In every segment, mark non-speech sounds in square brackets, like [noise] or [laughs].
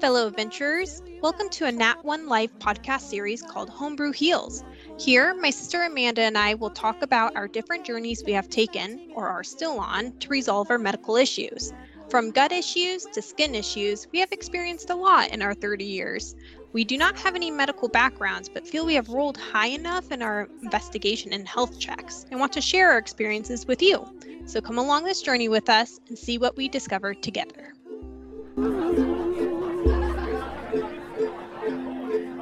fellow adventurers. Welcome to a Nat One Life podcast series called Homebrew Heals. Here, my sister Amanda and I will talk about our different journeys we have taken or are still on to resolve our medical issues. From gut issues to skin issues, we have experienced a lot in our 30 years. We do not have any medical backgrounds, but feel we have rolled high enough in our investigation and health checks and want to share our experiences with you. So come along this journey with us and see what we discover together.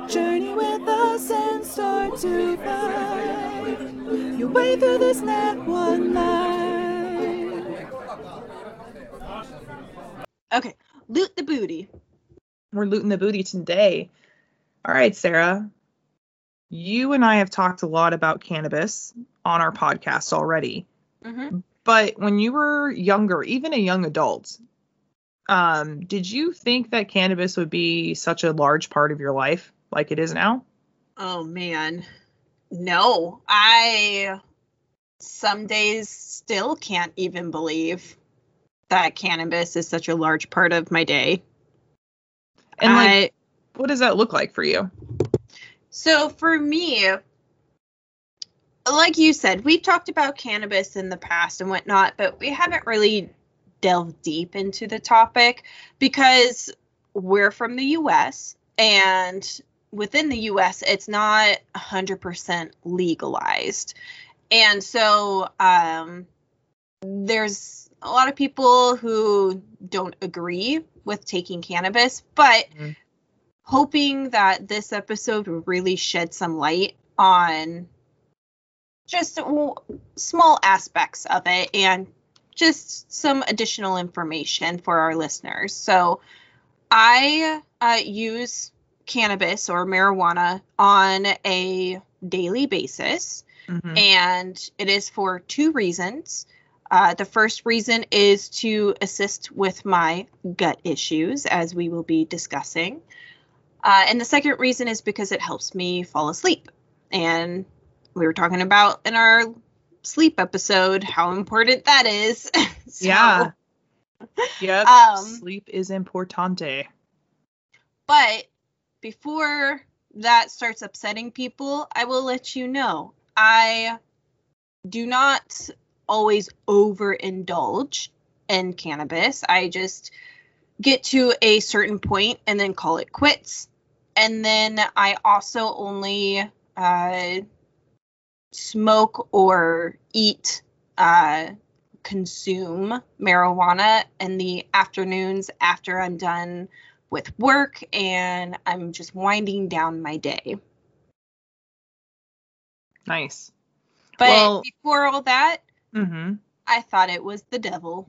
Journey with us and start to find your way through this Nat One life. Okay, loot the booty. We're looting the booty today. All right, Sarah. You and I have talked a lot about cannabis on our podcast already. Mm-hmm. But when you were younger, even a young adult, um, did you think that cannabis would be such a large part of your life like it is now? Oh man, no. I some days still can't even believe that cannabis is such a large part of my day. And like, I, what does that look like for you? so for me, like you said, we've talked about cannabis in the past and whatnot, but we haven't really delved deep into the topic because we're from the US and within the US it's not 100% legalized. And so um, there's a lot of people who don't agree with taking cannabis, but Mhm. hoping that this episode will really shed some light on just small aspects of it and just some additional information for our listeners. So, I uh, use cannabis or marijuana on a daily basis, Mhm. and it is for two reasons. Uh, the first reason is to assist with my gut issues, as we will be discussing. Uh, and the second reason is because it helps me fall asleep. And we were talking about in our sleep episode how important that is. [laughs] So, Yeah. [laughs] Yep. Um, Sleep is importante. But before that starts upsetting people, I will let you know I do not always overindulge in cannabis. I just get to a certain point and then call it quits. And then I also only uh, smoke or eat, uh, consume marijuana in the afternoons after I'm done with work and I'm just winding down my day. Nice. But Well- before all that, Mm-hmm. I thought it was the devil.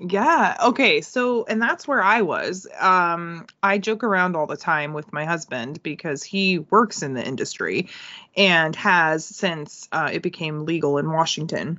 Yeah. Okay. So, and that's where I was. Um, I joke around all the time with my husband because he works in the industry and has since uh, it became legal in Washington.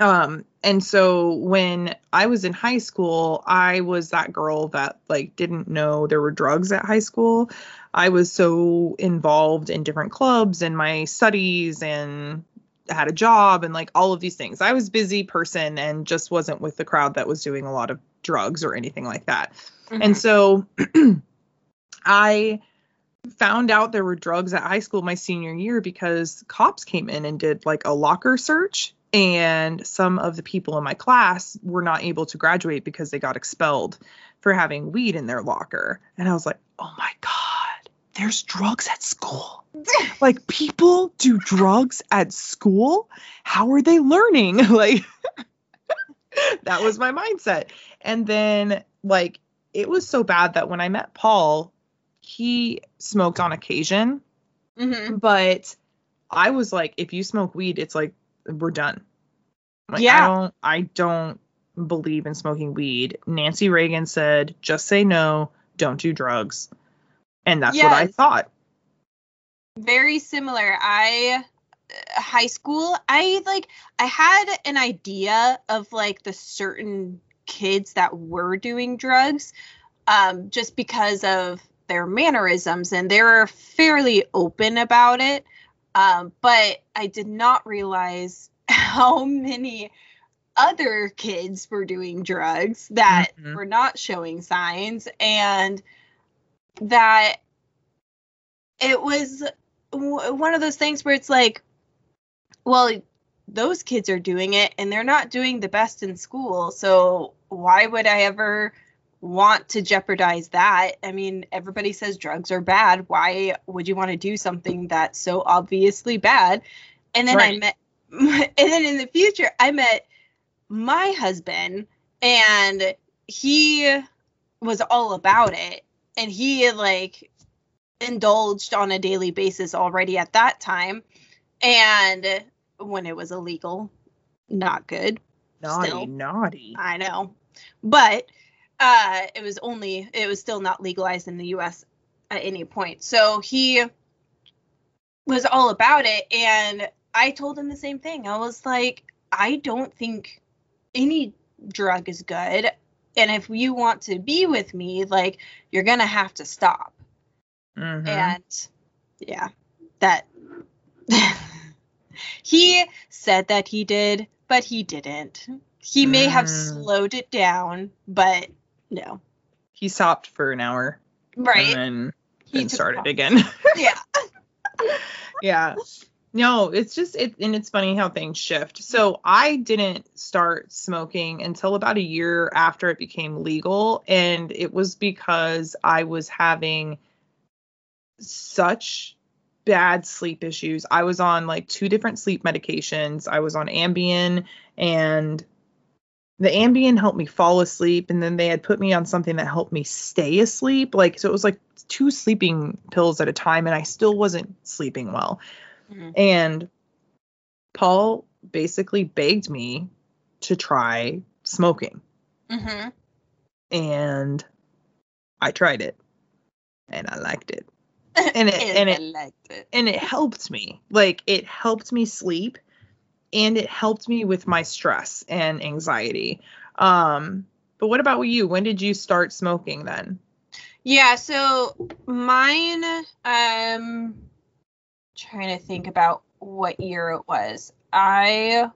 Um, and so when I was in high school, I was that girl that like didn't know there were drugs at high school. I was so involved in different clubs and my studies and had a job and like all of these things. I was busy person and just wasn't with the crowd that was doing a lot of drugs or anything like that. And so [clears throat] I found out there were drugs at high school my senior year because cops came in and did like a locker search and some of the people in my class were not able to graduate because they got expelled for having weed in their locker. And I was like, "Oh my god, there's drugs at school." [laughs] like people do drugs at school how are they learning [laughs] like [laughs] that was my mindset and then like it was so bad that when i met paul he smoked on occasion Mhm. but i was like if you smoke weed it's like we're done like, Yeah. i don't i don't believe in smoking weed nancy reagan said just say no don't do drugs and that's what i thought very similar. I uh, high school, I like I had an idea of like the certain kids that were doing drugs um just because of their mannerisms and they were fairly open about it. Um but I did not realize [laughs] how many other kids were doing drugs that Mhm. were not showing signs and that it was w- one of those things where it's like, well, those kids are doing it and they're not doing the best in school. So why would I ever want to jeopardize that? I mean, everybody says drugs are bad. Why would you want to do something that's so obviously bad? And then I met, [laughs] and then in the future, I met my husband and he was all about it. And he like indulged on a daily basis already at that time. And when it was illegal, not good. Naughty, Still. naughty. I know. But uh it was only it was still not legalized in the US at any point. So he was all about it and I told him the same thing. I was like, I don't think any drug is good and if you want to be with me, like you're going to have to stop. Mhm. And yeah, that [laughs] he said that he did, but he didn't. He may have Mm. slowed it down, but no. he stopped for an hour Right. and then, He then started again. [laughs] Yeah. yeah. No, it's just it and it's funny how things shift. So I didn't start smoking until about a year after it became legal and it was because I was having such bad sleep issues. I was on like two different sleep medications. I was on Ambien and the Ambien helped me fall asleep and then they had put me on something that helped me stay asleep. Like so it was like two sleeping pills at a time and I still wasn't sleeping well. Mhm. And Paul basically begged me to try smoking Mm-hmm. and I tried it and I liked it. [laughs] And it and I it liked it. and it helped me. Like it helped me sleep and it helped me with my stress and anxiety. Um but what about you? When did you start smoking then? Yeah, so mine um trying to think about what year it was. I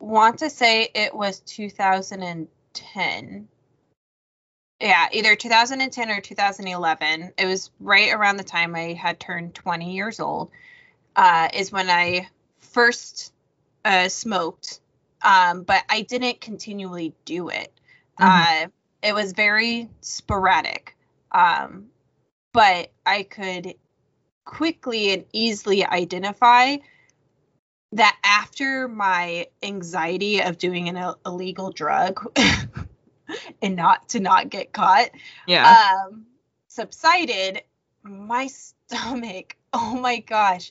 want to say it was 2010. Yeah, either 2010 or 2011. It was right around the time I had turned 20 years old. Uh, is when I first uh, smoked, um, but I didn't continually do it. Mhm. Uh, it was very sporadic, um, but I could quickly and easily identify that after my anxiety of doing an Ill- illegal drug [laughs] and not to not get caught Yeah. um subsided my [laughs] stomach oh my gosh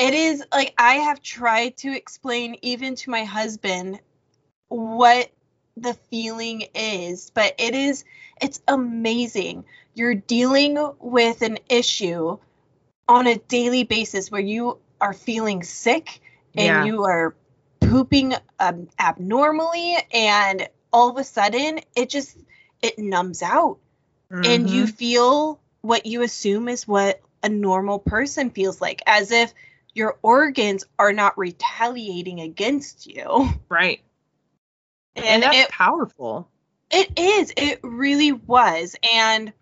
it is like i have tried to explain even to my husband what the feeling is but it is it's amazing you're dealing with an issue on a daily basis where you are feeling sick and Yeah. you are pooping um, abnormally and all of a sudden it just it numbs out and you Mhm. feel what you assume is what a normal person feels like as if your organs are not retaliating against you right. and, And that's it, powerful. it is it really was and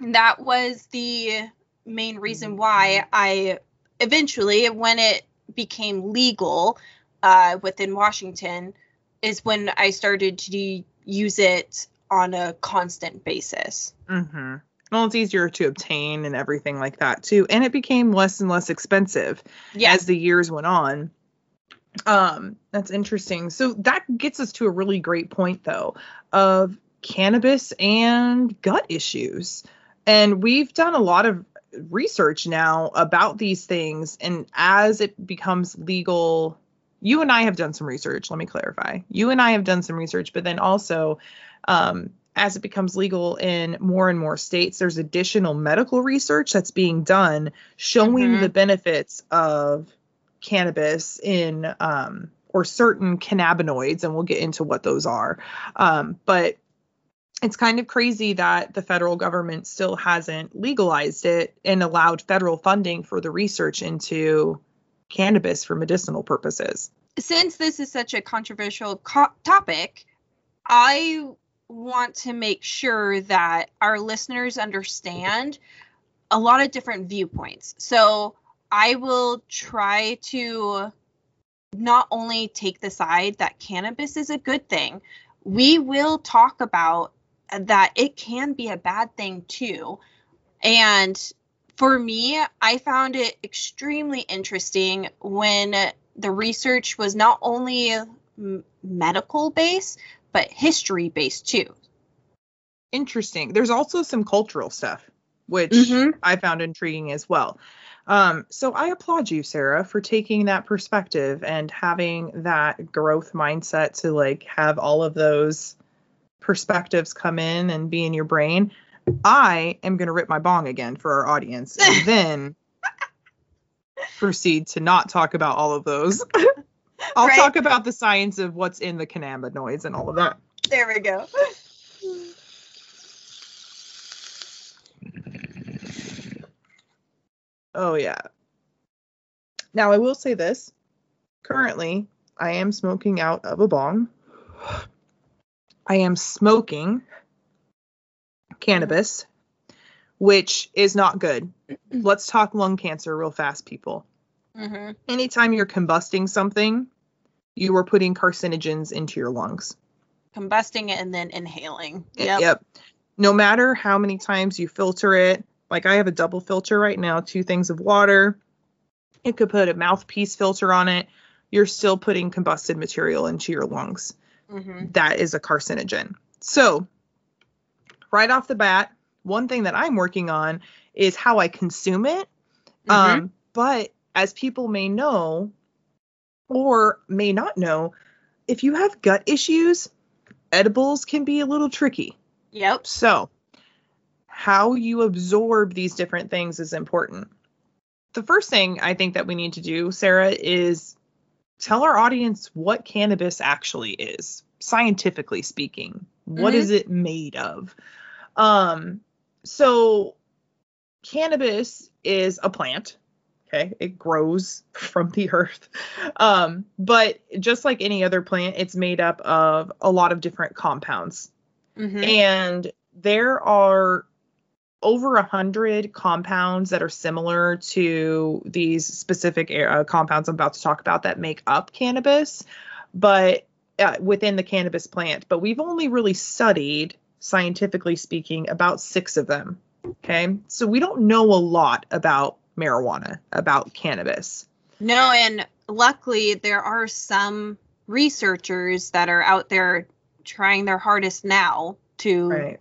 that was the main reason why i eventually when it became legal uh, within washington is when i started to use it on a constant basis Mm-hmm. Well, it's easier to obtain and everything like that too, and it became less and less expensive yeah as the years went on. Um, that's interesting. So that gets us to a really great point though of cannabis and gut issues. And we've done a lot of research now about these things and as it becomes legal you and I have done some research, let me clarify. You and I have done some research, but then also um as it becomes legal in more and more states, there's additional medical research that's being done showing Mhm. the benefits of cannabis in um, or certain cannabinoids, and we'll get into what those are. Um, but it's kind of crazy that the federal government still hasn't legalized it and allowed federal funding for the research into cannabis for medicinal purposes. since this is such a controversial co- topic, I want to make sure that our listeners understand a lot of different viewpoints. So I will try to not only take the side that cannabis is a good thing, we will talk about that it can be a bad thing too. And for me, I found it extremely interesting when the research was not only medical based, but history based too. Interesting. There's also some cultural stuff, which Mhm. I found intriguing as well. Um, so I applaud you, Sarah, for taking that perspective and having that growth mindset to like have all of those perspectives come in and be in your brain. I am going to rip my bong again for our audience and [laughs] then proceed to not talk about all of those. [laughs] I'll Right. talk about the science of what's in the cannabinoids and all of that. There we go. Oh yeah. Now I will say this. Currently, I am smoking out of a bong. I am smoking cannabis, which is not good. [clears throat] Let's talk lung cancer real fast, people. hmm Anytime you're combusting something, you are putting carcinogens into your lungs. Combusting it and then inhaling. Yep. Yep. No matter how many times you filter it, like I have a double filter right now, two things of water. It could put a mouthpiece filter on it. You're still putting combusted material into your lungs. hmm That is a carcinogen. So, right off the bat, one thing that I'm working on is how I consume it. Um, but as people may know or may not know, if you have gut issues, edibles can be a little tricky. Yep. So, how you absorb these different things is important. The first thing I think that we need to do, Sarah, is tell our audience what cannabis actually is, scientifically speaking. What Mhm. is it made of? Um, so cannabis is a plant. Okay, it grows from the earth. Um, but just like any other plant, it's made up of a lot of different compounds hmm and there are over a hundred compounds that are similar to these specific uh, compounds I'm about to talk about that make up cannabis, but uh, within the cannabis plant. But we've only really studied, scientifically speaking, about six of them. Okay, so we don't know a lot about marijuana, about cannabis. No, and luckily there are some researchers that are out there trying their hardest now to Right.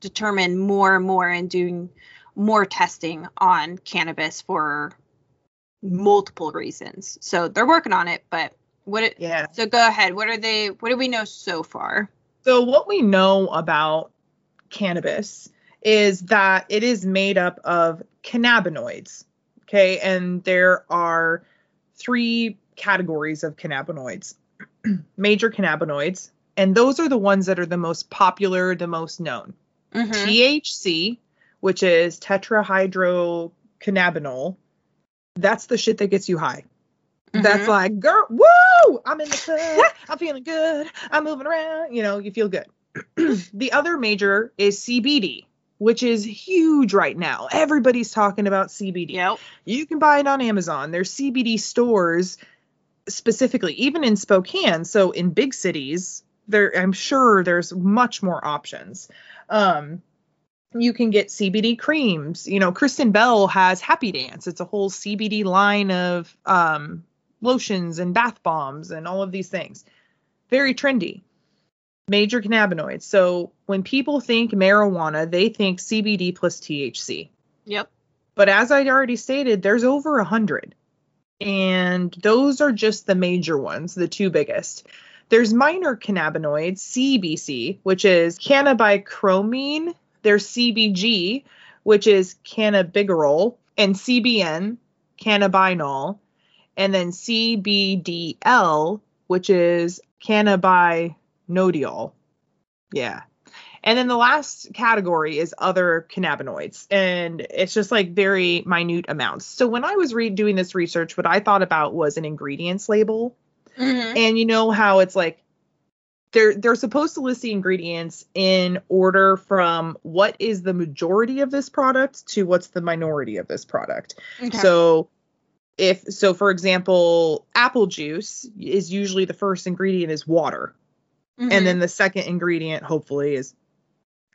determine more and more and doing more testing on cannabis for multiple reasons. So they're working on it, but what it, Yeah. so go ahead. What are they what do we know so far? So, what we know about cannabis is that it is made up of cannabinoids. Okay. And there are three categories of cannabinoids [clears throat] major cannabinoids. And those are the ones that are the most popular, the most known. Mhm. THC, which is tetrahydrocannabinol, that's the shit that gets you high. That's Mhm. like, girl, woo! I'm in the club. [laughs] I'm feeling good. I'm moving around. You know, you feel good. [clears throat] the other major is CBD, which is huge right now. Everybody's talking about CBD. Yep. You can buy it on Amazon. There's CBD stores specifically, even in Spokane. So in big cities, there I'm sure there's much more options. Um, you can get CBD creams. You know, Kristen Bell has Happy Dance. It's a whole CBD line of um, lotions and bath bombs and all of these things. Very trendy. Major cannabinoids. So when people think marijuana, they think CBD plus THC. Yep. But as I already stated, there's over a hundred. And those are just the major ones, the two biggest. There's minor cannabinoids, CBC, which is cannabichromene. There's CBG, which is cannabigerol, and CBN, cannabinol, and then CBDL, which is cannabinodiol. Yeah. And then the last category is other cannabinoids, and it's just like very minute amounts. So when I was re- doing this research, what I thought about was an ingredients label. Mhm. And you know how it's like they're they're supposed to list the ingredients in order from what is the majority of this product to what's the minority of this product. Okay. So if so for example, apple juice is usually the first ingredient is water Mhm. and then the second ingredient hopefully is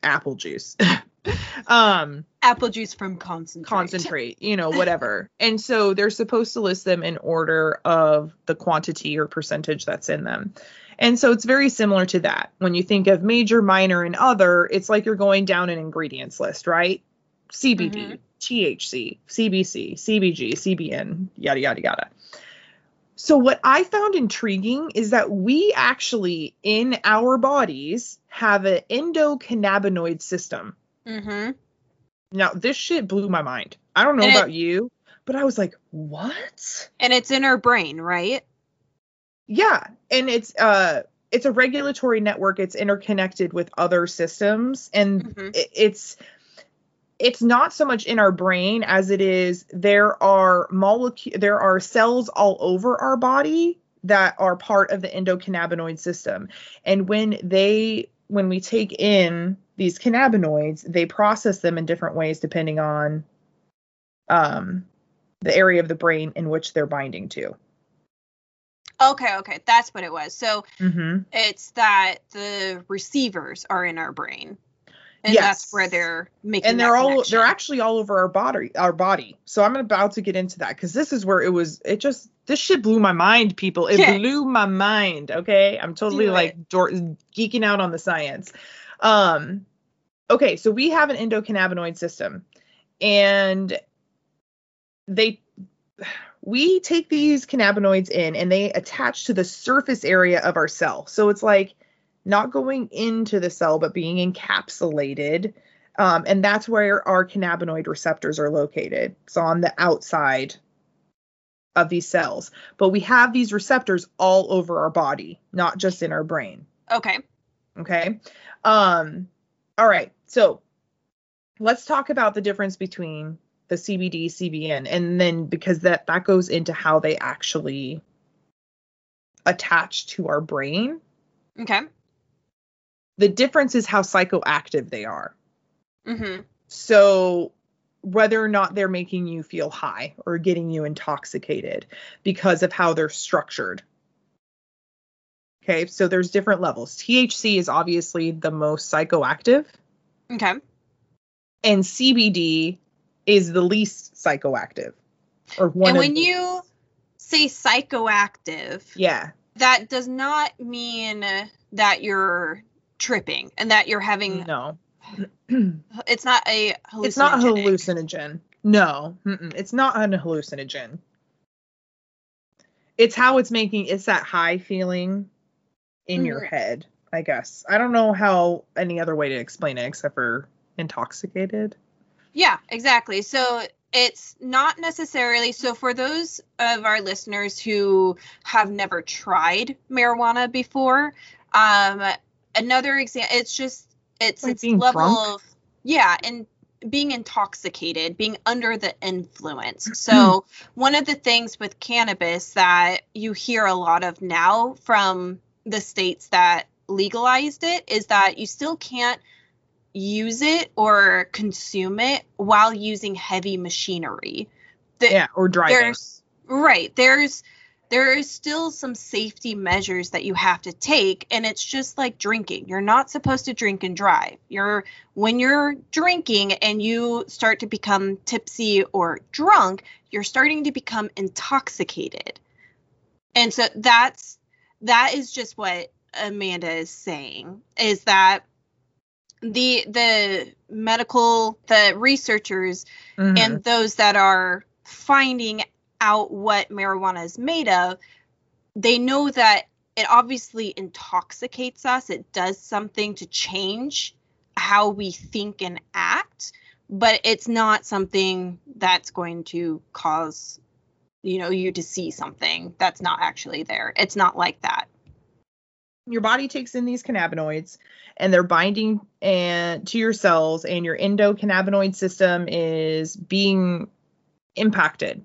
apple juice. [laughs] um Apple juice from concentrate. concentrate, you know, whatever. [laughs] and so they're supposed to list them in order of the quantity or percentage that's in them. And so it's very similar to that. When you think of major, minor, and other, it's like you're going down an ingredients list, right? CBD, Mhm. THC, CBC, CBG, CBN, yada, yada, yada. So, what I found intriguing is that we actually, in our bodies, have an endocannabinoid system. Mm-hmm. Now, this shit blew my mind. I don't know And it- about you, but I was like, what? And it's in our brain, right? Yeah, and it's uh it's a regulatory network. It's interconnected with other systems and Mhm. i- it's it's not so much in our brain as it is there are molecule there are cells all over our body that are part of the endocannabinoid system. And when they when we take in these cannabinoids, they process them in different ways depending on um the area of the brain in which they're binding to. Okay, okay, that's what it was. So Mhm. it's that the receivers are in our brain, and Yes. that's where they're making. and they're all connection. they're actually all over our body our body so i'm about to get into that because this is where it was it just this shit blew my mind people it blew my mind okay i'm totally Do like dor- geeking out on the science um okay so we have an endocannabinoid system and they we take these cannabinoids in and they attach to the surface area of our cell so it's like not going into the cell but being encapsulated um, and that's where our cannabinoid receptors are located. So on the outside of these cells. But we have these receptors all over our body, not just in our brain. Okay. Okay. Um, all right. So let's talk about the difference between the CBD, CBN, and then because that that goes into how they actually attach to our brain. Okay. The difference is how psychoactive they are. Mm-hmm. So whether or not they're making you feel high or getting you intoxicated because of how they're structured. Okay, so there's different levels. THC is obviously the most psychoactive, Okay. and CBD is the least psychoactive. Or one and when the- you say psychoactive, yeah, that does not mean that you're tripping and that you're having. no, [clears throat] It's not a it's not hallucinogen. No, mm-mm, it's not an hallucinogen. It's how it's making it's that high feeling in your Mhm. head, I guess. I don't know how any other way to explain it except for intoxicated. Yeah, exactly. So it's not necessarily so for those of our listeners who have never tried marijuana before, um another example it's just it's Like its level drunk? of yeah, and being intoxicated, being under the influence. [clears throat] So one of the things with cannabis that you hear a lot of now from the states that legalized it is that you still can't use it or consume it while using heavy machinery. The- yeah, or driving. There's right. There's there is still some safety measures that you have to take and it's just like drinking. You're not supposed to drink and drive. You're when you're drinking and you start to become tipsy or drunk, you're starting to become intoxicated. And so that's that is just what Amanda is saying is that the the medical the researchers Mhm. and those that are finding out what marijuana is made of, they know that it obviously intoxicates us. It does something to change how we think and act, but it's not something that's going to cause you know you to see something that's not actually there. It's not like that. your body takes in these cannabinoids and they're binding and to your cells and your endocannabinoid system is being impacted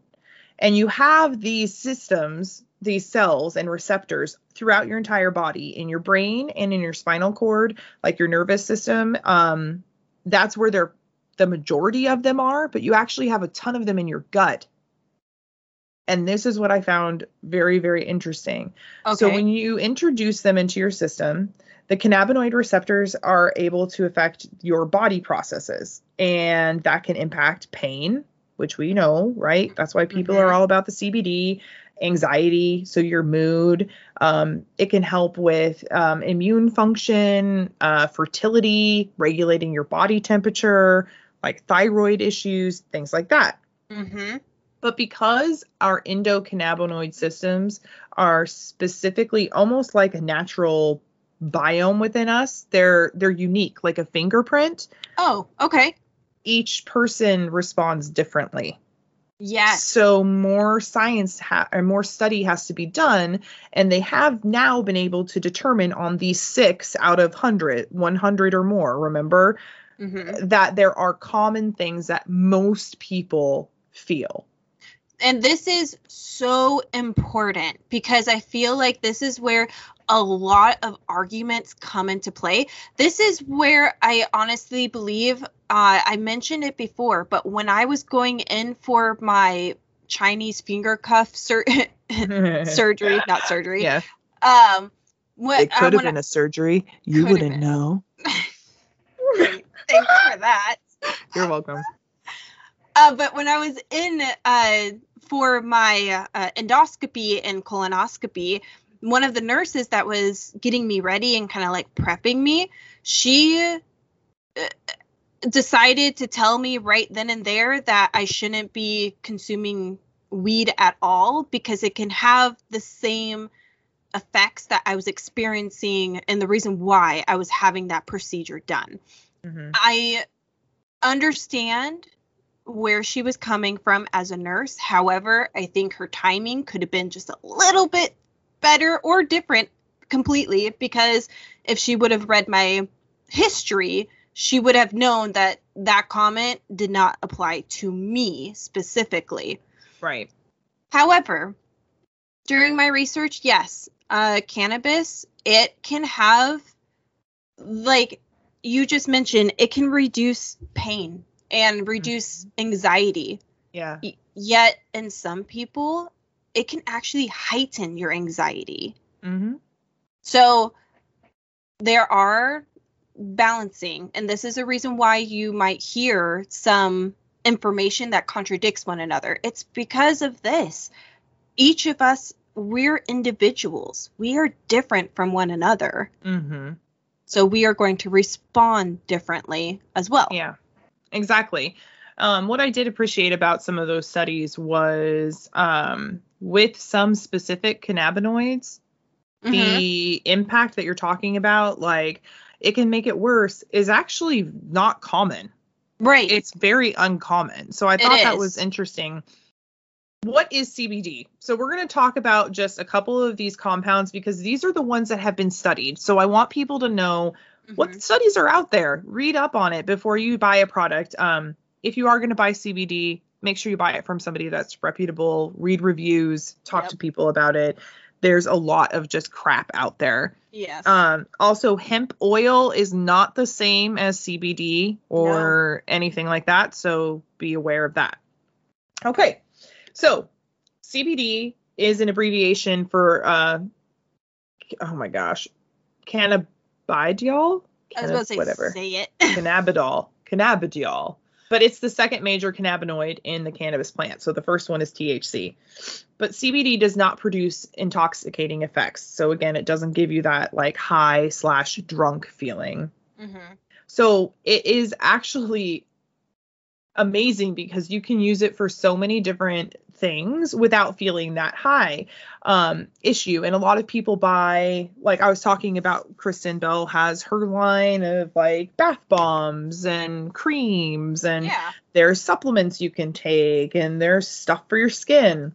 and you have these systems these cells and receptors throughout your entire body in your brain and in your spinal cord like your nervous system um that's where they're the majority of them are but you actually have a ton of them in your gut and this is what i found very very interesting Okay. so when you introduce them into your system, the cannabinoid receptors are able to affect your body processes and that can impact pain, which we know, right? That's why people Mhm. are all about the CBD, anxiety, so your mood. Um, it can help with um, immune function, uh, fertility, regulating your body temperature, like thyroid issues, things like that. mm-hmm. But because our endocannabinoid systems are specifically almost like a natural biome within us, they're they're unique, like a fingerprint. Oh, okay. Each person responds differently. Yes. So more science ha- or more study has to be done, and they have now been able to determine on these six out of 100, 100 or more. Remember hmm that there are common things that most people feel. And this is so important because I feel like this is where a lot of arguments come into play. This is where I honestly believe, uh, I mentioned it before, but when I was going in for my Chinese finger cuff sur- [laughs] surgery, [laughs] not surgery, Yeah. um, what, It uh, could have when been a surgery. You wouldn't been. know. Great. Thanks for that. You're welcome. Uh, but when I was in uh, for my uh, endoscopy and colonoscopy, one of the nurses that was getting me ready and kind of like prepping me, she uh, decided to tell me right then and there that I shouldn't be consuming weed at all because it can have the same effects that I was experiencing and the reason why I was having that procedure done. Mhm. I understand where she was coming from as a nurse. However, I think her timing could have been just a little bit better or different completely because if she would have read my history, she would have known that that comment did not apply to me specifically. Right. However, during my research, yes, uh, cannabis, it can have, like you just mentioned, it can reduce pain and reduce anxiety. Yeah. Y- Yet, in some people, it can actually heighten your anxiety. Mm-hmm. So, there are balancing, and this is a reason why you might hear some information that contradicts one another. It's because of this. Each of us, we're individuals, we are different from one another. Mm-hmm. So, we are going to respond differently as well. Yeah. Exactly. Um, what I did appreciate about some of those studies was um, with some specific cannabinoids, Mhm. the impact that you're talking about, like it can make it worse, is actually not common. Right. It's very uncommon. So I thought that was interesting. What is CBD? So we're going to talk about just a couple of these compounds because these are the ones that have been studied. So I want people to know Mhm. what studies are out there. Read up on it before you buy a product. Um, if you are going to buy CBD, make sure you buy it from somebody that's reputable. Read reviews, talk Yep. to people about it. There's a lot of just crap out there. Yes. Um, also, hemp oil is not the same as CBD or anything like that, so be aware of that. Okay, so CBD is an abbreviation for uh, oh my gosh, cannabidiol. I was about to say, whatever say it. [laughs] cannabidiol, cannabidiol. But it's the second major cannabinoid in the cannabis plant. So the first one is THC. But CBD does not produce intoxicating effects. So again, it doesn't give you that like high slash drunk feeling. hmm So it is actually amazing because you can use it for so many different things without feeling that high um issue and a lot of people buy like i was talking about kristen bell has her line of like bath bombs and creams and Yeah. there's supplements you can take and there's stuff for your skin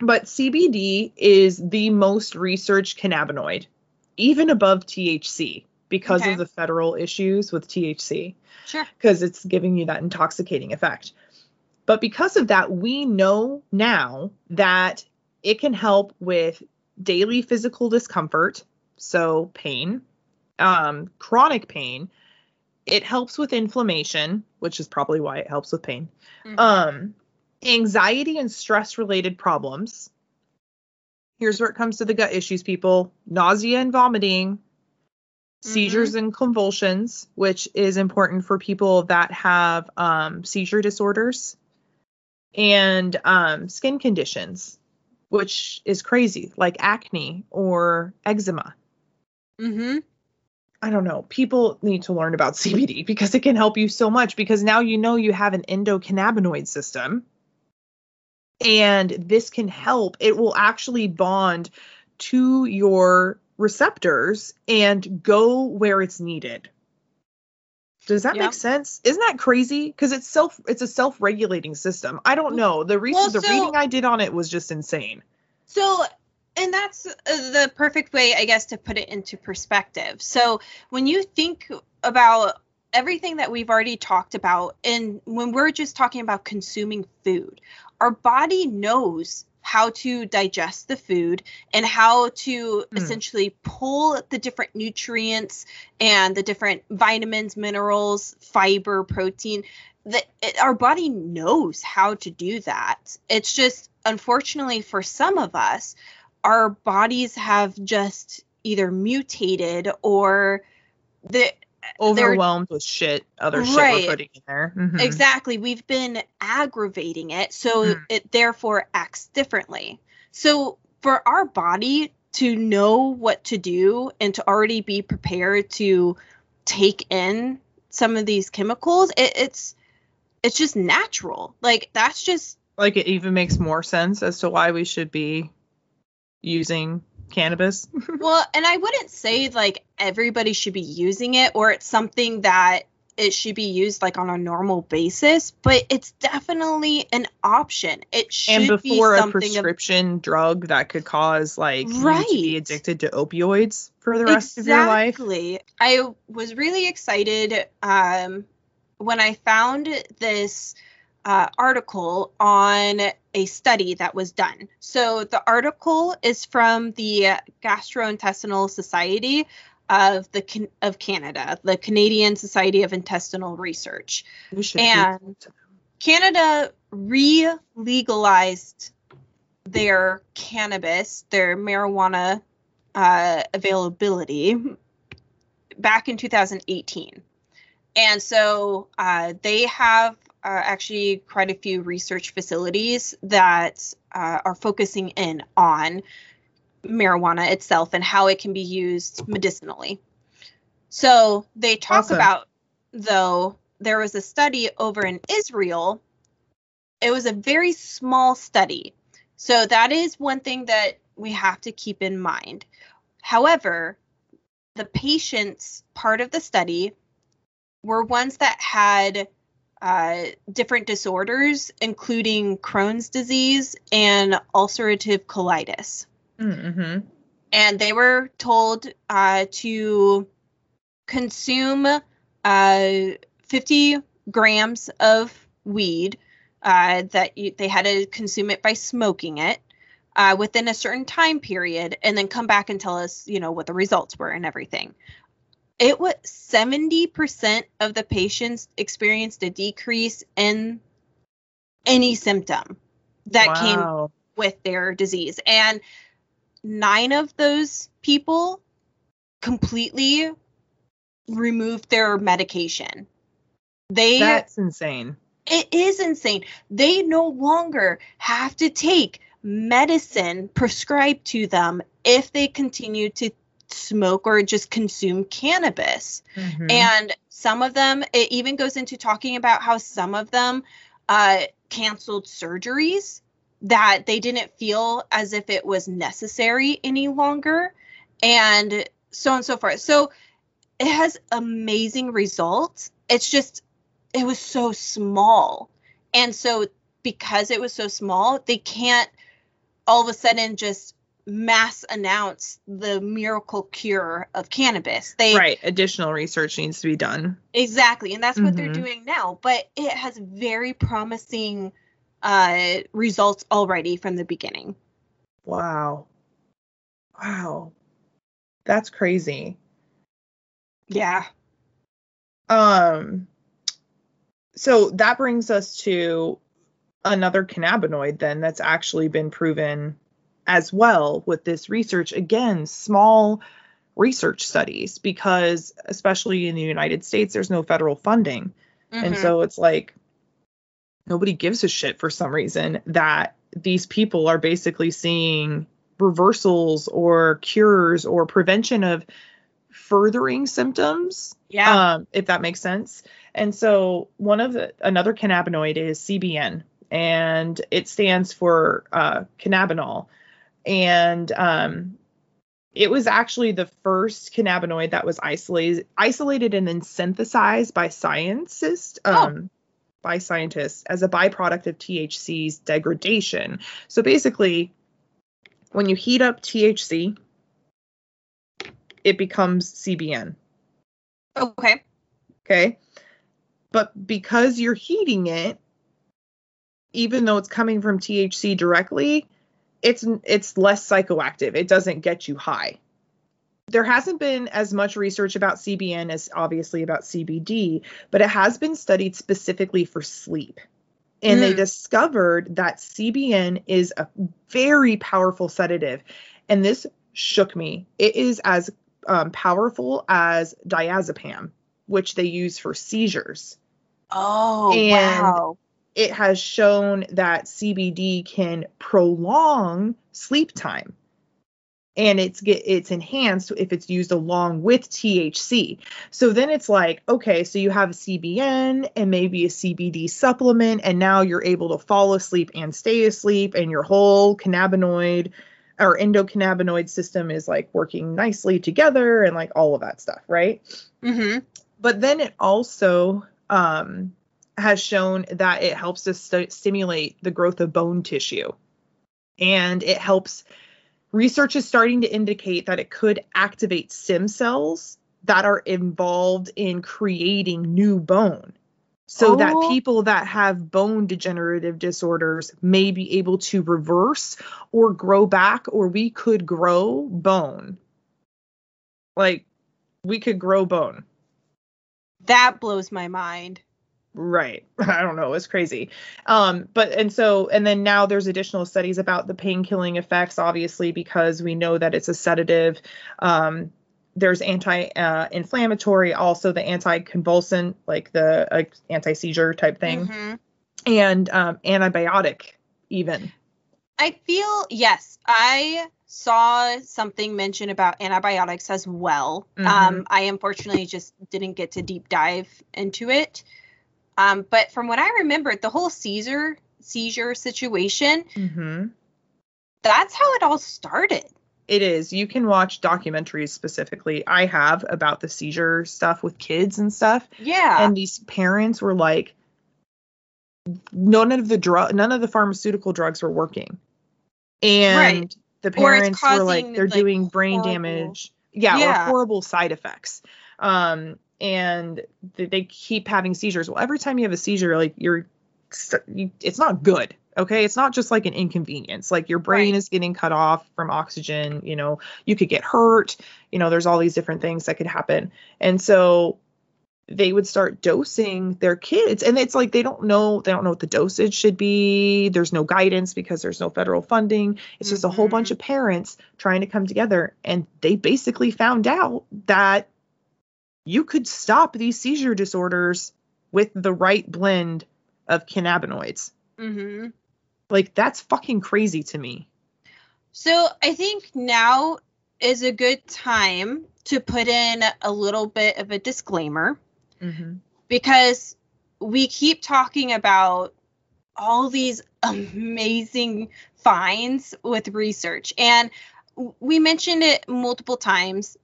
but cbd is the most researched cannabinoid even above thc because Okay. of the federal issues with thc Sure. because it's giving you that intoxicating effect. But because of that, we know now that it can help with daily physical discomfort, so pain, um, chronic pain. It helps with inflammation, which is probably why it helps with pain. Mhm. Um, anxiety and stress related problems. Here's where it comes to the gut issues, people nausea and vomiting, seizures and convulsions, which is important for people that have um, seizure disorders, and um, skin conditions, which is crazy, like acne or eczema. mm-hmm. I don't know. People need to learn about [laughs] CBD because it can help you so much because now you know you have an endocannabinoid system and this can help. It will actually bond to your receptors and go where it's needed. Does that Yeah. make sense? Isn't that crazy? Because it's self it's a self-regulating system. I don't know. The reason Well, the reading I did on it was just insane. So, and that's uh, the perfect way, I guess, to put it into perspective. So, when you think about everything that we've already talked about, and when we're just talking about consuming food, our body knows how to digest the food and how to Hmm. essentially pull the different nutrients and the different vitamins, minerals, fiber, protein. That it, our body knows how to do that. It's just unfortunately for some of us, our bodies have just either mutated or the Overwhelmed with shit, other shit we're putting in there. Mhm. Exactly. We've been aggravating it, so Mm. it therefore acts differently. So for our body to know what to do and to already be prepared to take in some of these chemicals, it, it's it's just natural. Like that's just like it even makes more sense as to why we should be using cannabis. [laughs] well, and I wouldn't say like everybody should be using it or it's something that it should be used like on a normal basis, but it's definitely an option. It should and before be a something of- prescription drug that could cause like you to be addicted to opioids for the rest of your life. Exactly. I was really excited um, when I found this uh, article on a study that was done. So the article is from the Gastrointestinal Society of the of Canada, the Canadian Society of Intestinal Research. And- Canada re-legalized their cannabis, their marijuana uh, availability back in 2018. And so uh, they have actually quite a few research facilities that uh, are focusing in on marijuana itself and how it can be used medicinally. So they talk Awesome. about, though, there was a study over in Israel. It was a very small study. So that is one thing that we have to keep in mind. However, the patients part of the study were ones that had uh, different disorders, including Crohn's disease and ulcerative colitis. Mm-hmm. And they were told uh, to consume uh, 50 grams of weed, uh, that you, they had to consume it by smoking it. Uh, within a certain time period, and then come back and tell us, you know, what the results were and everything it was 70% of the patients experienced a decrease in any symptom that came with their disease and nine of those people completely removed their medication they That's insane. it is insane. They no longer have to take medicine prescribed to them if they continue to smoke or just consume cannabis. Mhm. And some of them, it even goes into talking about how some of them uh, canceled surgeries that they didn't feel as if it was necessary any longer, and so on and so forth. So it has amazing results. It's just, it was so small. And so because it was so small, they can't all of a sudden just mass announce the miracle cure of cannabis. They right. Additional research needs to be done. Exactly, and that's what they're Mhm. doing now. But it has very promising uh, results already from the beginning. Wow. Wow. That's crazy. Yeah. Um so that brings us to another cannabinoid then that's actually been proven as well with this research again small research studies because especially in the United States there's no federal funding and Mhm. so it's like nobody gives a shit for some reason that these people are basically seeing reversals or cures or prevention of furthering symptoms yeah. um, if that makes sense. And so one of the another cannabinoid is CBN, and it stands for uh, cannabinol, and um, it was actually the first cannabinoid that was isolated, isolated and then synthesized by scientists. Um, by scientists as a byproduct of THC's degradation. So basically, when you heat up THC, it becomes CBN. okay. Okay. But because you're heating it, even though it's coming from THC directly, it's it's less psychoactive. It doesn't get you high. There hasn't been as much research about CBN as obviously about CBD, but it has been studied specifically for sleep. And they Mm. discovered that CBN is a very powerful sedative. And this shook me. It is as um, powerful as diazepam, which they use for seizures. Oh And- wow. It has shown that CBD can prolong sleep time. And it's get it's enhanced if it's used along with THC. So then it's like, okay, so you have a CBN and maybe a CBD supplement, and now you're able to fall asleep and stay asleep, and your whole cannabinoid or endocannabinoid system is like working nicely together and like all of that stuff, right? Mm-hmm. but then it also um, has shown that it helps to st- stimulate the growth of bone tissue and it helps research is starting to indicate that it could activate stem cells that are involved in creating new bone so that Oh. people that have bone degenerative disorders may be able to reverse or grow back or we could grow bone like we could grow bone That blows my mind. Right. [laughs] I don't know. It's crazy. Um, but and so and then now there's additional studies about the pain killing effects, obviously, because we know that it's a sedative. Um, there's anti-inflammatory, also the anti-convulsant, like the uh, anti-seizure type thing, Mhm. and um, antibiotic even. I feel yes. I saw something mentioned about antibiotics as well. Mhm. Um, I unfortunately just didn't get to deep dive into it. Um, but from what I remember, the whole seizure seizure situation, Mm-hmm. that's how it all started. It is. You can watch documentaries specifically. I have about the seizure stuff with kids and stuff. Yeah. and these parents were like none of the drug none of the pharmaceutical drugs were working and Right. the parents were like they're like, doing brain horrible- damage yeah, Yeah. or horrible side effects um and th- they keep having seizures. Well every time you have a seizure like you're st- you, it's not good okay? It's not just like an inconvenience. Like your brain Right. is getting cut off from oxygen you know? You could get hurt you know there's all these different things that could happen. And so they would start dosing their kids and it's like they don't know they don't know what the dosage should be. There's no guidance because there's no federal funding. It's just a whole bunch Mhm. of parents trying to come together and they basically found out that you could stop these seizure disorders with the right blend of cannabinoids. Hmm like that's fucking crazy to me. So I think now is a good time to put in a little bit of a disclaimer mm-hmm. because we keep talking about all these amazing finds with research. And we mentioned it multiple times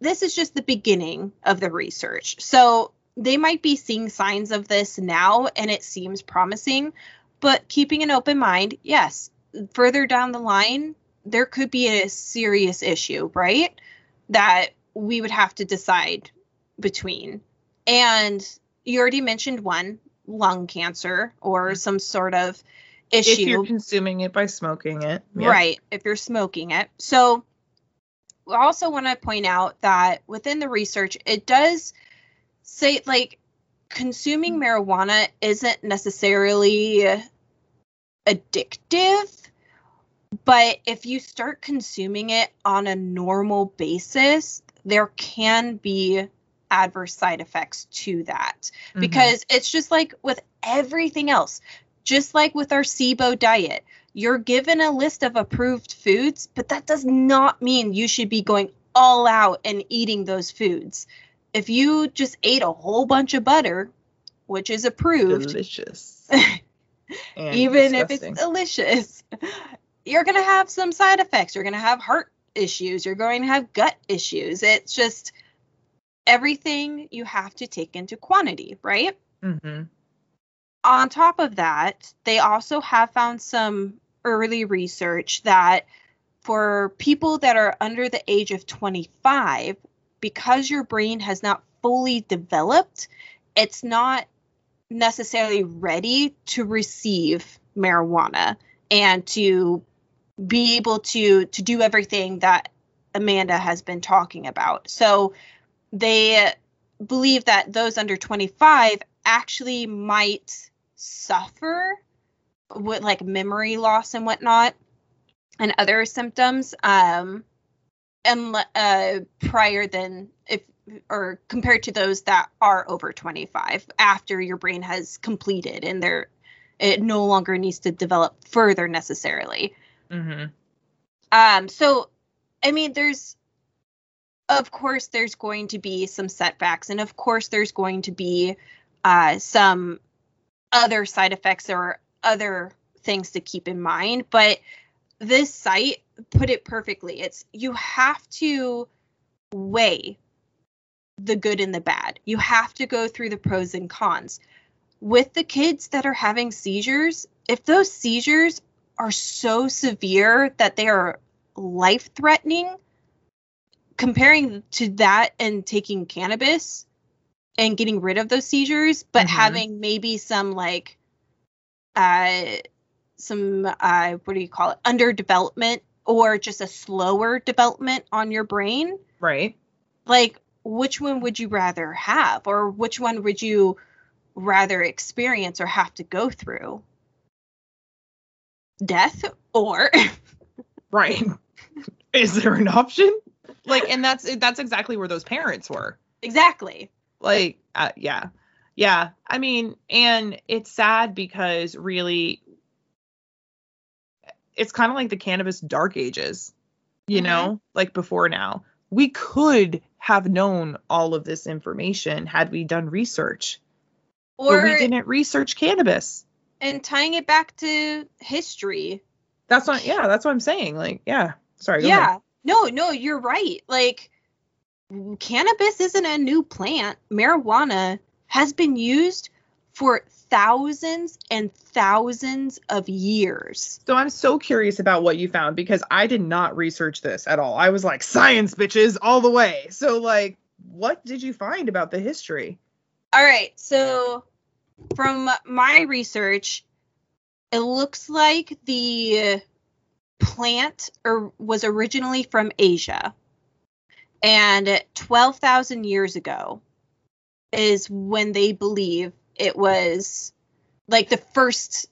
this is just the beginning of the research so they might be seeing signs of this now and it seems promising but keeping an open mind yes further down the line there could be a serious issue right that we would have to decide between and you already mentioned one lung cancer or some sort of issue. If you're consuming it by smoking it. yeah. Right, if you're smoking it. So also want to point out that within the research, it does say like consuming marijuana isn't necessarily addictive, but if you start consuming it on a normal basis, there can be adverse side effects to that Mhm. because it's just like with everything else, just like with our SIBO diet, you're given a list of approved foods, but that does not mean you should be going all out and eating those foods. If you just ate a whole bunch of butter, which is approved, delicious. [laughs] Even if it's delicious, [laughs] you're going to have some side effects. You're going to have heart issues. You're going to have gut issues. It's just everything you have to take into quantity, right? Mhm. on top of that, they also have found some early research that for people that are under the age of 25, because your brain has not fully developed, it's not necessarily ready to receive marijuana and to be able to to do everything that Amanda has been talking about. So they believe that those under 25 actually might suffer with like memory loss and whatnot and other symptoms um and uh prior than if or compared to those that are over 25 after your brain has completed and they're it no longer needs to develop further necessarily mm-hmm. um, so I mean, there's of course there's going to be some setbacks, and of course there's going to be uh, some other side effects or other things to keep in mind. But this site put it perfectly. It's you have to weigh the good and the bad. You have to go through the pros and cons. With the kids that are having seizures, if those seizures are so severe that they are life threatening, comparing to that and taking cannabis and getting rid of those seizures, but Mhm. having maybe some like uh some uh what do you call it underdevelopment or just a slower development on your brain Right. like which one would you rather have or which one would you rather experience or have to go through death or [laughs] Right. Is there an option? Like, and that's that's exactly where those parents were. exactly Like, uh, yeah, yeah. I mean, and it's sad because really, it's kind of like the cannabis dark ages. You Mhm. know, like before now, we could have known all of this information had we done research, or we didn't research cannabis. and tying it back to history That's what, yeah, that's what I'm saying. Like, yeah. Sorry. Go ahead. yeah no no you're right like cannabis isn't a new plant marijuana has been used for thousands and thousands of years So I'm so curious about what you found because I did not research this at all. I was like science bitches all the way. So like what did you find about the history? all right so from my research it looks like the plant or was originally from asia and 12,000 years ago is when they believe it was like the first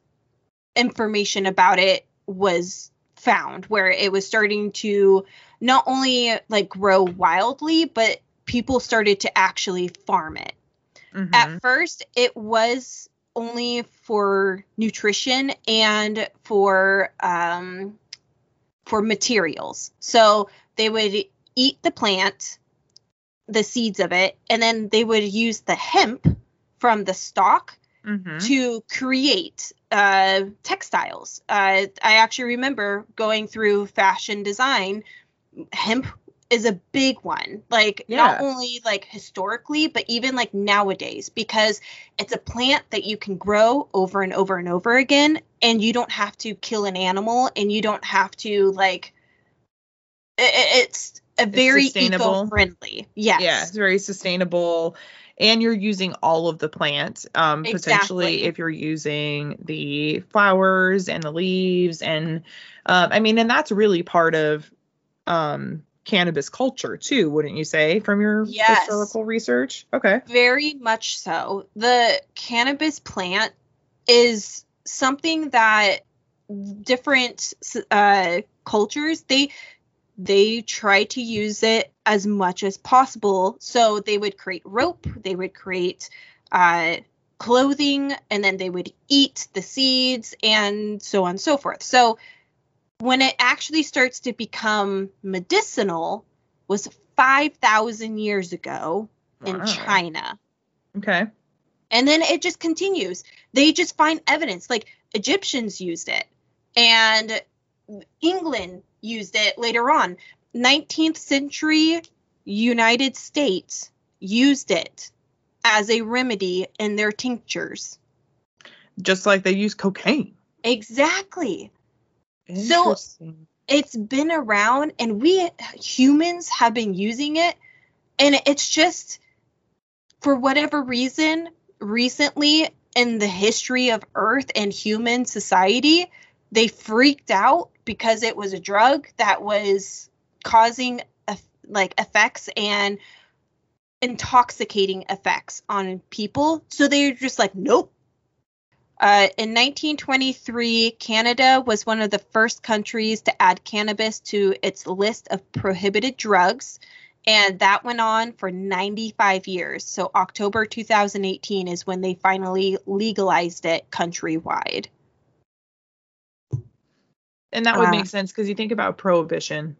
information about it was found where it was starting to not only like grow wildly but people started to actually farm it Mhm. at first it was only for nutrition and for um for materials so they would eat the plant the seeds of it and then they would use the hemp from the stalk Mhm. to create uh, textiles. Uh, I actually remember going through fashion design. Hemp is a big one, like not only like historically, but even like nowadays, because it's a plant that you can grow over and over and over again, and you don't have to kill an animal, and you don't have to like. i- i- It's a very sustainable. eco-friendly. Yes. Yeah, it's very sustainable. and you're using all of the plant um potentially if you're using the flowers and the leaves and um i mean and that's really part of um cannabis culture too wouldn't you say from your Yes. historical research okay Very much so. The cannabis plant is something that different uh, cultures they they try to use it as much as possible. So they would create rope, they would create uh, clothing, and then they would eat the seeds and so on and so forth. So when it actually starts to become medicinal was 5,000 years ago in Wow. China. okay And then it just continues. They just find evidence. Like Egyptians used it, and England used it later on. 19th century United States used it as a remedy in their tinctures. just like they use cocaine Exactly. So- It's been around, and we humans have been using it, and it's just for whatever reason recently in the history of earth and human society they freaked out because it was a drug that was causing like effects and intoxicating effects on people so they're just like nope uh, in 1923, Canada was one of the first countries to add cannabis to its list of prohibited drugs, and that went on for 95 years. So, October 2018 is when they finally legalized it countrywide. And that would Uh, make sense because you think about prohibition.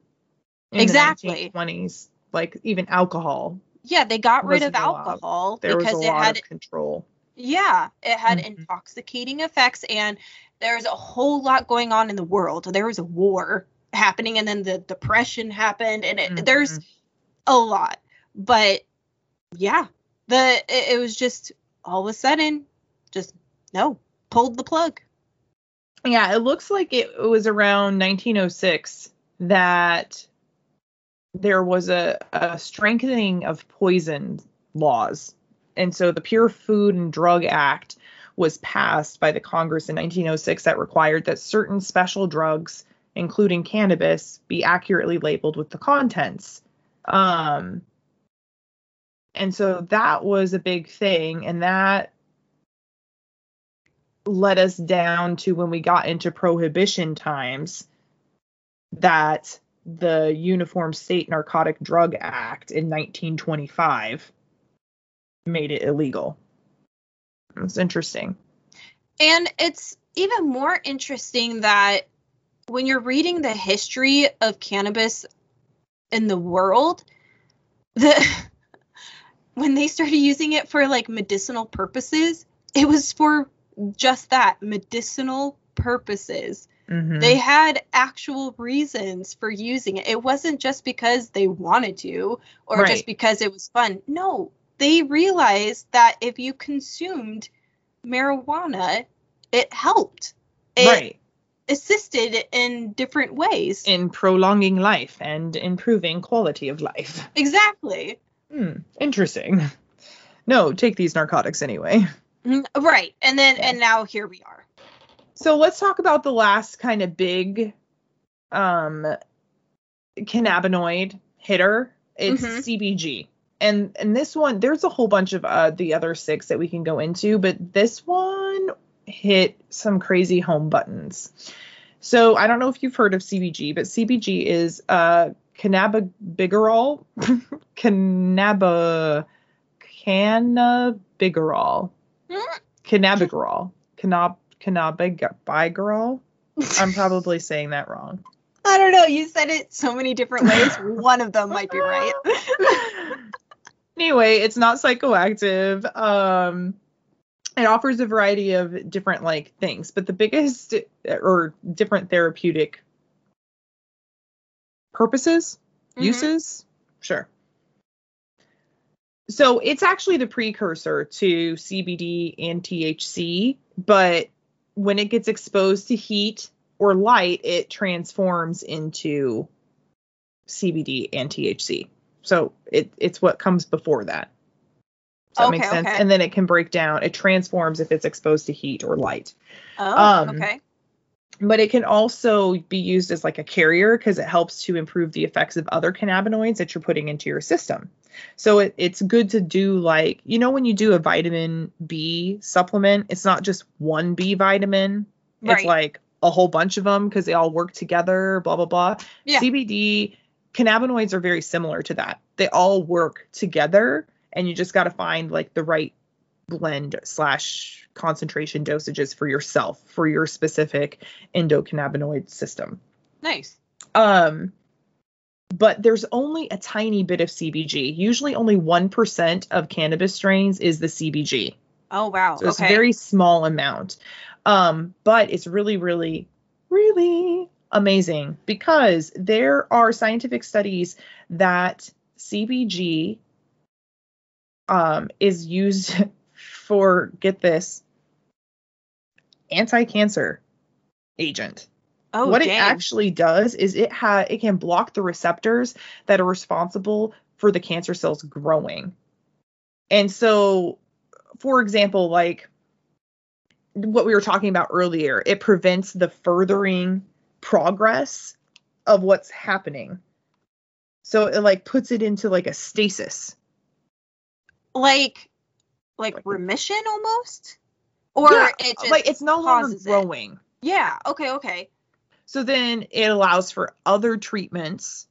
in Exactly. The 1920s, like even alcohol, Yeah, they got rid of alcohol because it had control. Yeah, it had Mhm. intoxicating effects, and there's a whole lot going on in the world. There was a war happening, and then the depression happened, and it, there's Mhm. a lot. But yeah, the it, it was just all of a sudden, just no, pulled the plug. Yeah, it looks like it was around 1906 that there was a, a strengthening of poison laws. And so the Pure Food and Drug Act was passed by the Congress in 1906 that required that certain special drugs, including cannabis, be accurately labeled with the contents. Um, and so that was a big thing. And that led us down to when we got into prohibition times that the Uniform State Narcotic Drug Act in 1925 made it illegal. It's interesting. And it's even more interesting that when you're reading the history of cannabis in the world, the [laughs] when they started using it for like medicinal purposes, it was for just that, medicinal purposes. Mhm. They had actual reasons for using it. It wasn't just because they wanted to or Right. just because it was fun. No, they realized that if you consumed marijuana, it helped. It right. assisted in different ways. In prolonging life and improving quality of life. exactly. Hmm. Interesting. No, take these narcotics anyway. Mhm, Right. And then and now here we are. So let's talk about the last kind of big um cannabinoid hitter. It's Mhm. CBG. And and this one there's a whole bunch of uh the other six that we can go into, but this one hit some crazy home buttons. So I don't know if you've heard of CBG, but CBG is uh cannabigerol, [laughs] Hmm. Cannabigerol, cannab cannabigerol. I'm probably [laughs] saying that wrong. I don't know. You said it so many different ways. One of them might be right. [laughs] anyway, it's not psychoactive. Um, it offers a variety of different like things, but the biggest or different therapeutic purposes, Mhm. uses, sure. So it's actually the precursor to CBD and THC, but when it gets exposed to heat or light, it transforms into CBD and THC. So it it's what comes before that. Does that Okay, make sense? okay. And then it can break down. It transforms if it's exposed to heat or light. Oh, Um, okay. But it can also be used as like a carrier because it helps to improve the effects of other cannabinoids that you're putting into your system. So it, it's good to do like, you know, when you do a vitamin B supplement, it's not just one B vitamin, Right. it's like a whole bunch of them because they all work together, blah, blah, blah. Yeah. CBD cannabinoids are very similar to that. They all work together, and you just got to find like the right blend slash concentration dosages for yourself for your specific endocannabinoid system. Nice. Um, but there's only a tiny bit of CBG. Usually, only one percent of cannabis strains is the CBG. Oh wow. So it's a very small amount. Um, but it's really, really, really amazing because there are scientific studies that CBG um, is used [laughs] for, get this, anti-cancer agent. Oh, what it actually does is it ha- it can block the receptors that are responsible for the cancer cells growing. And so, for example, like what we were talking about earlier, it prevents the furthering progress of what's happening. So it like puts it into like a stasis. like like remission almost or Yeah, it just like it's no longer pauses it. growing. yeah okay okay So then it allows for other treatments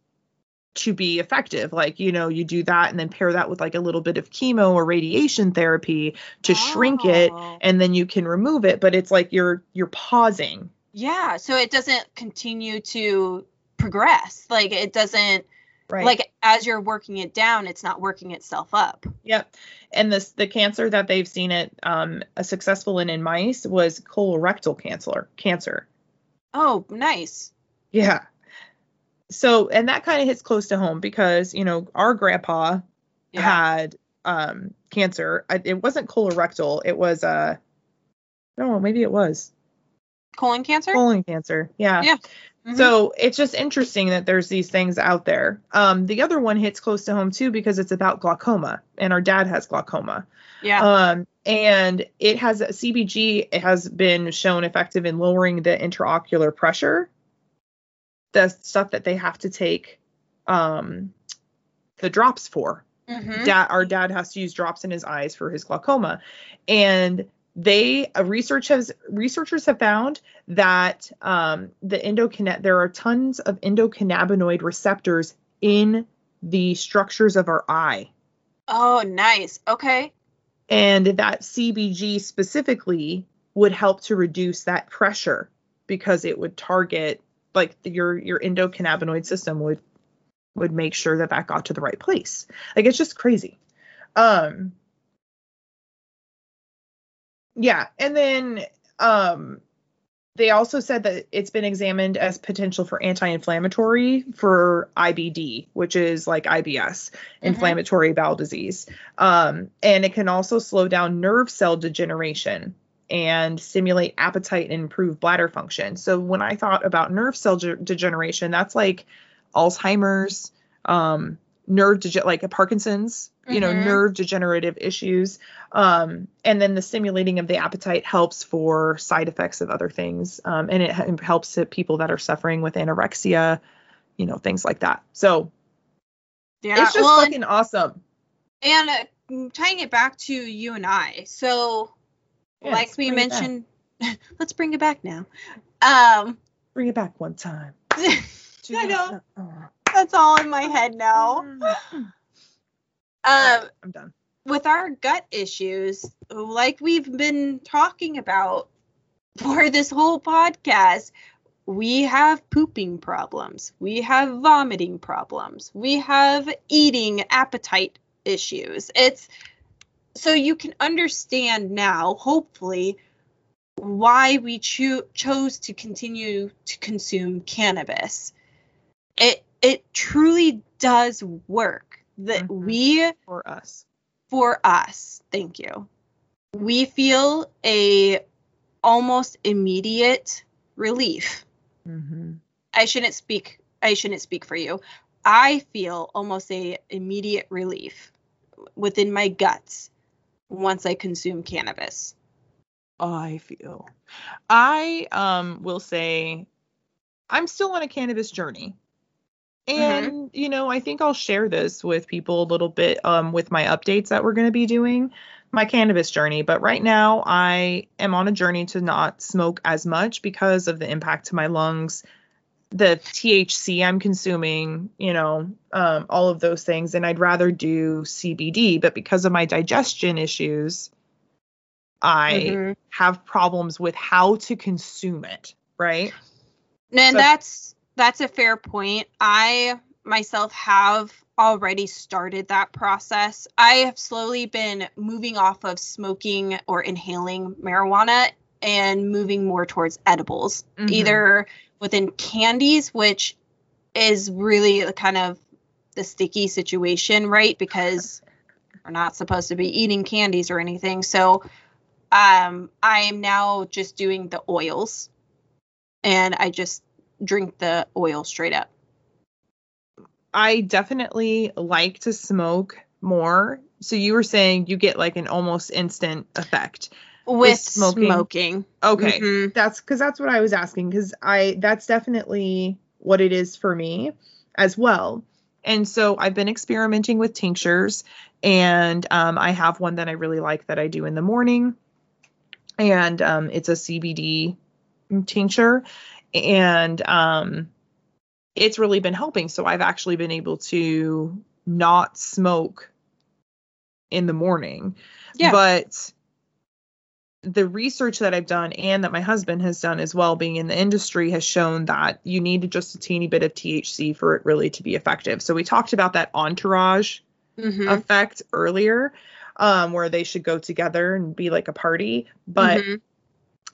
to be effective. Like, you know, you do that and then pair that with like a little bit of chemo or radiation therapy to shrink it Oh. and then you can remove it, but it's like you're you're pausing. yeah so it doesn't continue to progress like it doesn't Right. like as you're working it down it's not working itself up Yep. And this the cancer that they've seen it um a successful in in mice was colorectal cancer cancer. Oh nice Yeah. So and that kind of hits close to home because, you know, our grandpa yeah had um cancer. I, it wasn't colorectal. It was uh no, maybe it was colon cancer colon cancer. Yeah. Yeah. Mhm. So it's just interesting that there's these things out there. Um, the other one hits close to home too because it's about glaucoma, and our dad has glaucoma. yeah Um, and it has CBG. It has been shown effective in lowering the intraocular pressure. The stuff that they have to take, um, the drops for Mhm. dad our dad has to use drops in his eyes for his glaucoma and they uh, research has researchers have found that um, the endocannab there are tons of endocannabinoid receptors in the structures of our eye oh nice okay and that CBG specifically would help to reduce that pressure because it would target like your your endocannabinoid system would would make sure that that got to the right place. Like it's just crazy. Um yeah, and then um they also said that it's been examined as potential for anti-inflammatory for IBD, which is like IBS, inflammatory bowel disease. Um, and it can also slow down nerve cell degeneration and stimulate appetite and improve bladder function. So when I thought about nerve cell ge- degeneration, that's like Alzheimer's, um, nerve dege- like a Parkinson's, you know, Mhm. nerve degenerative issues. Um, and then the stimulating of the appetite helps for side effects of other things. Um, and it helps people that are suffering with anorexia, you know, things like that. So yeah it's just well, and- fucking awesome. And uh, tying it back to you and I, so Yeah, like we bring it back. mentioned, [laughs] let's bring it back now. Um, Bring it back one time. [laughs] I know. That's all in my head now. Um, I'm done. with our gut issues, like we've been talking about for this whole podcast, we have pooping problems, we have vomiting problems, we have eating appetite issues. It's so you can understand now, hopefully, why we cho- chose to continue to consume cannabis. It it truly does work. That Mhm. we For us. for us thank you we feel a almost immediate relief Mm-hmm. i shouldn't speak i shouldn't speak for you i feel almost a immediate relief within my guts once I consume cannabis. I feel. I um will say I'm still on a cannabis journey. And you know, I think I'll share this with people a little bit um with my updates that we're going to be doing my cannabis journey, but right now I am on a journey to not smoke as much because of the impact to my lungs, the THC I'm consuming, you know, um all of those things and I'd rather do CBD, but because of my digestion issues, I Mhm. have problems with how to consume it, right? And So- that's that's a fair point. I myself have already started that process. I have slowly been moving off of smoking or inhaling marijuana and moving more towards edibles, Mhm. either within candies, which is really the kind of the sticky situation, right? Because we're not supposed to be eating candies or anything. So um, I am now just doing the oils and I just drink the oil straight up. I definitely like to smoke more. So you were saying you get like an almost instant effect. With smoking. smoking. Okay. Mhm. That's cuz that's what I was asking cuz I that's definitely what it is for me as well. And so I've been experimenting with tinctures and um, I have one that I really like that I do in the morning. And um, it's a CBD tincture and um, it's really been helping. So I've actually been able to not smoke in the morning. Yeah. But the research that I've done and that my husband has done as well, being in the industry, has shown that you need just a teeny bit of THC for it really to be effective. So we talked about that entourage Mhm. effect earlier, um, where they should go together and be like a party. But Mhm.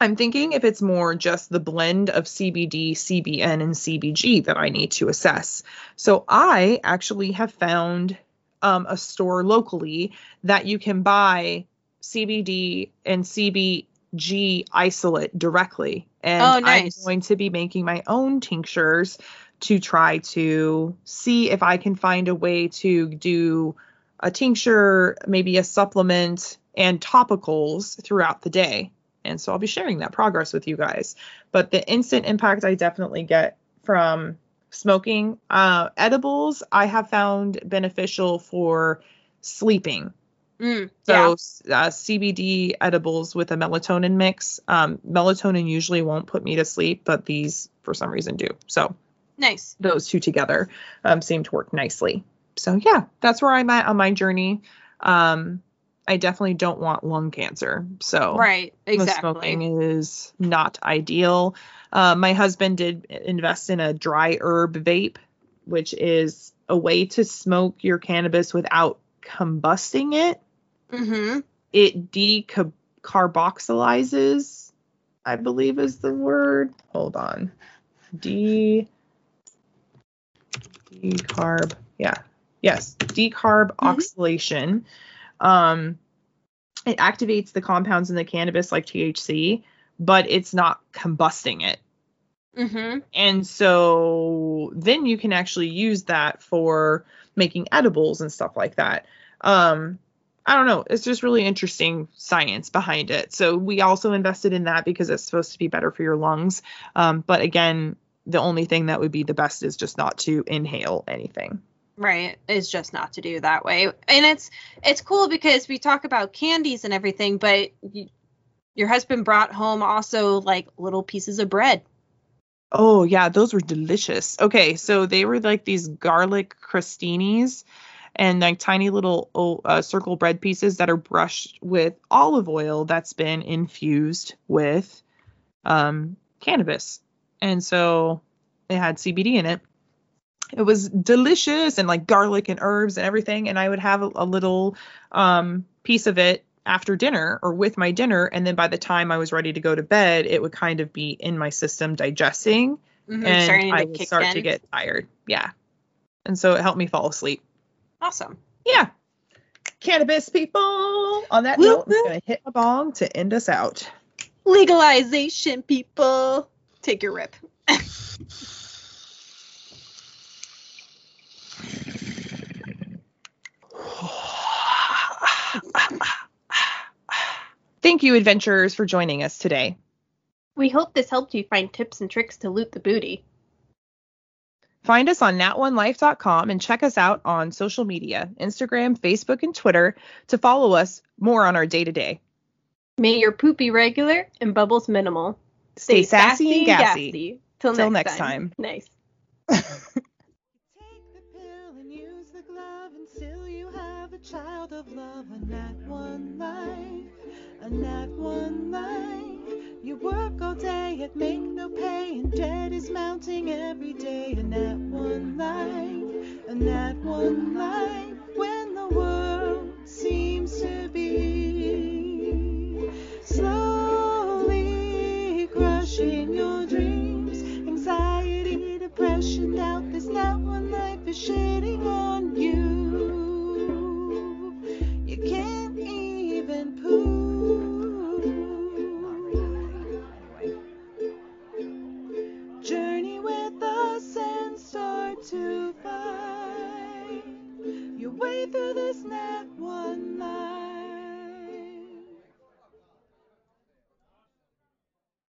I'm thinking if it's more just the blend of CBD, CBN, and CBG that I need to assess. So I actually have found um, a store locally that you can buy CBD and CBG isolate directly. And Oh, nice. I'm going to be making my own tinctures to try to see if I can find a way to do a tincture, maybe a supplement, and topicals throughout the day. And so I'll be sharing that progress with you guys. But the instant impact I definitely get from smoking, uh, edibles, I have found beneficial for sleeping. Mm, yeah. So uh, CBD edibles with a melatonin mix. Um, melatonin usually won't put me to sleep, but these for some reason do. So Nice. those two together um, seem to work nicely. So yeah, that's where I'm at on my journey. Um, I definitely don't want lung cancer. So Right. Exactly. smoking is not ideal. Uh, my husband did invest in a dry herb vape, which is a way to smoke your cannabis without combusting it. Mm-hmm. It decarboxylizes, I believe is the word. Hold on. De decarb. Yeah. Yes. Decarb oxidation. Um it activates the compounds in the cannabis like THC, but it's not combusting it. Mm-hmm. And so then you can actually use that for making edibles and stuff like that. Um, I don't know. It's just really interesting science behind it. So we also invested in that because it's supposed to be better for your lungs. Um, but again, the only thing that would be the best is just not to inhale anything. Right. It's just not to do that way. And it's it's cool because we talk about candies and everything, but y your husband brought home also like little pieces of bread. Oh yeah, those were delicious. Okay, so they were like these garlic crostinis and like tiny little uh, circle bread pieces that are brushed with olive oil that's been infused with um, cannabis, and so it had CBD in it. It was delicious and like garlic and herbs and everything. And I would have a, a little um, piece of it after dinner or with my dinner. And then by the time I was ready to go to bed, it would kind of be in my system digesting Mhm, and I would start in. to get tired. Yeah. And so it helped me fall asleep. awesome. Yeah. Cannabis people. On that Whoop, note, I'm going to hit a bong to end us out. Legalization, people. Take your rip. [laughs] Thank you, adventurers, for joining us today. We hope this helped you find tips and tricks to loot the booty. Find us on nat1life.com and check us out on social media Instagram, Facebook, and Twitter to follow us more on our day to day. May your poop be regular and bubbles minimal. Stay, sassy, and gassy. Till, Till next, next time. time. Nice. Take the pill and use the glove until you have a child of love. A nat one life, a nat one life. You work all day and make no pay, and debt is mounting every day. and nat one life, a nat one life. When the world seems to be slowly crushing your dreams, anxiety, depression, doubt. This nat one life is shitting on. to find your way through this net.